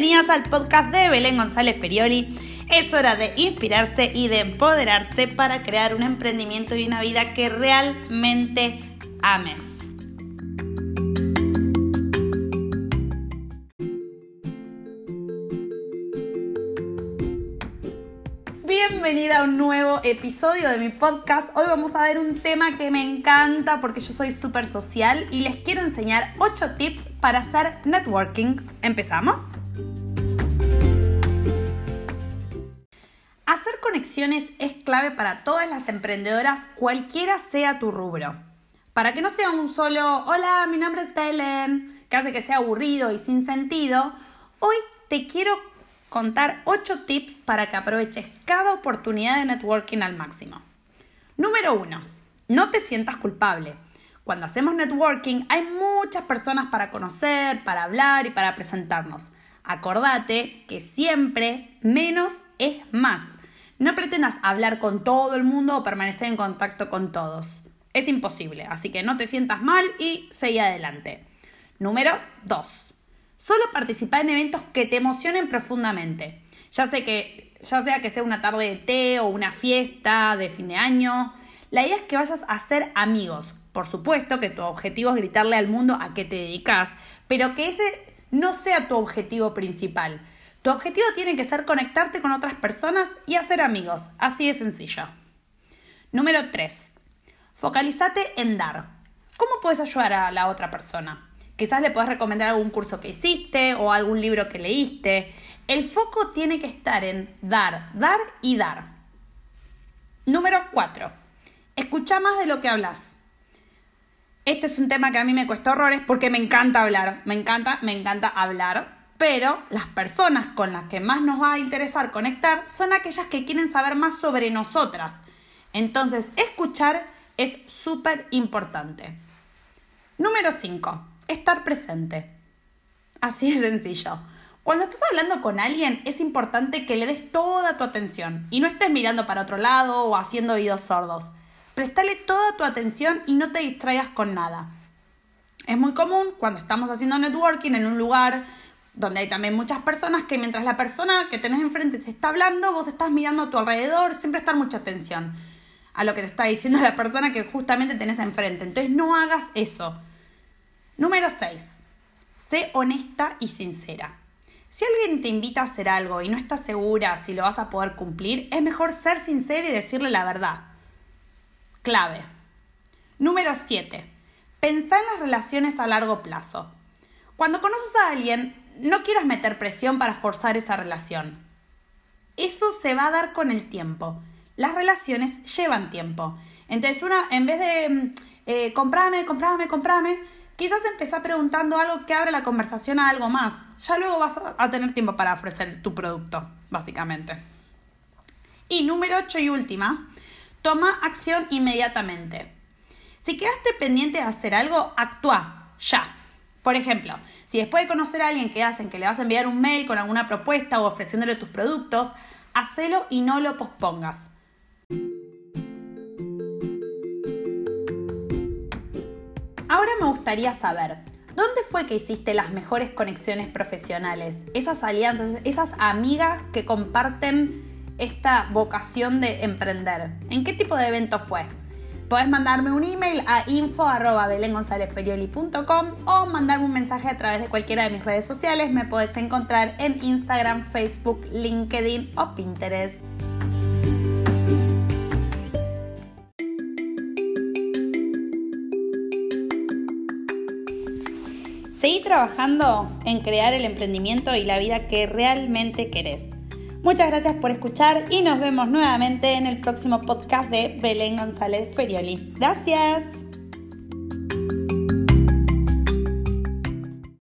Bienvenidas al podcast de Belén González Ferioli. Es hora de inspirarse y de empoderarse para crear un emprendimiento y una vida que realmente ames. Bienvenida a un nuevo episodio de mi podcast. Hoy vamos a ver un tema que me encanta porque yo soy súper social y les quiero enseñar 8 tips para hacer networking. ¿Empezamos? Hacer conexiones es clave para todas las emprendedoras, cualquiera sea tu rubro. Para que no sea un solo, hola, mi nombre es Belén, que hace que sea aburrido y sin sentido, hoy te quiero contar 8 tips para que aproveches cada oportunidad de networking al máximo. Número 1. No te sientas culpable. Cuando hacemos networking hay muchas personas para conocer, para hablar y para presentarnos. Acordate que siempre menos es más. No pretendas hablar con todo el mundo o permanecer en contacto con todos. Es imposible, así que no te sientas mal y seguí adelante. Número 2 Solo participa en eventos que te emocionen profundamente. Ya, sé que, ya sea que sea una tarde de té o una fiesta de fin de año. La idea es que vayas a ser amigos. Por supuesto que tu objetivo es gritarle al mundo a qué te dedicas, pero que ese no sea tu objetivo principal. Tu objetivo tiene que ser conectarte con otras personas y hacer amigos. Así de sencillo. Número 3. Focalízate en dar. ¿Cómo puedes ayudar a la otra persona? Quizás le puedes recomendar algún curso que hiciste o algún libro que leíste. El foco tiene que estar en dar, dar y dar. Número 4. Escucha más de lo que hablas. Este es un tema que a mí me cuesta horrores porque me encanta hablar, me encanta, me encanta hablar, pero las personas con las que más nos va a interesar conectar son aquellas que quieren saber más sobre nosotras. Entonces, escuchar es súper importante. Número 5 estar presente. Así de sencillo. Cuando estás hablando con alguien es importante que le des toda tu atención y no estés mirando para otro lado o haciendo oídos sordos. Prestale toda tu atención y no te distraigas con nada. Es muy común cuando estamos haciendo networking en un lugar donde hay también muchas personas que mientras la persona que tenés enfrente te está hablando, vos estás mirando a tu alrededor, siempre estar mucha atención a lo que te está diciendo la persona que justamente tenés enfrente. Entonces no hagas eso. Número 6. Sé honesta y sincera. Si alguien te invita a hacer algo y no estás segura si lo vas a poder cumplir, es mejor ser sincera y decirle la verdad. Clave. Número 7. Pensá en las relaciones a largo plazo. Cuando conoces a alguien, no quieras meter presión para forzar esa relación. Eso se va a dar con el tiempo. Las relaciones llevan tiempo. Entonces, una, en vez de mm, eh, comprame, comprame, comprame, Quizás empezar preguntando algo que abre la conversación a algo más. Ya luego vas a tener tiempo para ofrecer tu producto, básicamente. Y número 8 y última, toma acción inmediatamente. Si quedaste pendiente de hacer algo, actúa ya. Por ejemplo, si después de conocer a alguien que hacen que le vas a enviar un mail con alguna propuesta o ofreciéndole tus productos, hacelo y no lo pospongas. Ahora me gustaría saber, ¿dónde fue que hiciste las mejores conexiones profesionales? Esas alianzas, esas amigas que comparten esta vocación de emprender. ¿En qué tipo de evento fue? Puedes mandarme un email a info.belengonzalezferioli.com o mandarme un mensaje a través de cualquiera de mis redes sociales. Me puedes encontrar en Instagram, Facebook, LinkedIn o Pinterest. Seguí trabajando en crear el emprendimiento y la vida que realmente querés. Muchas gracias por escuchar y nos vemos nuevamente en el próximo podcast de Belén González Ferioli. Gracias.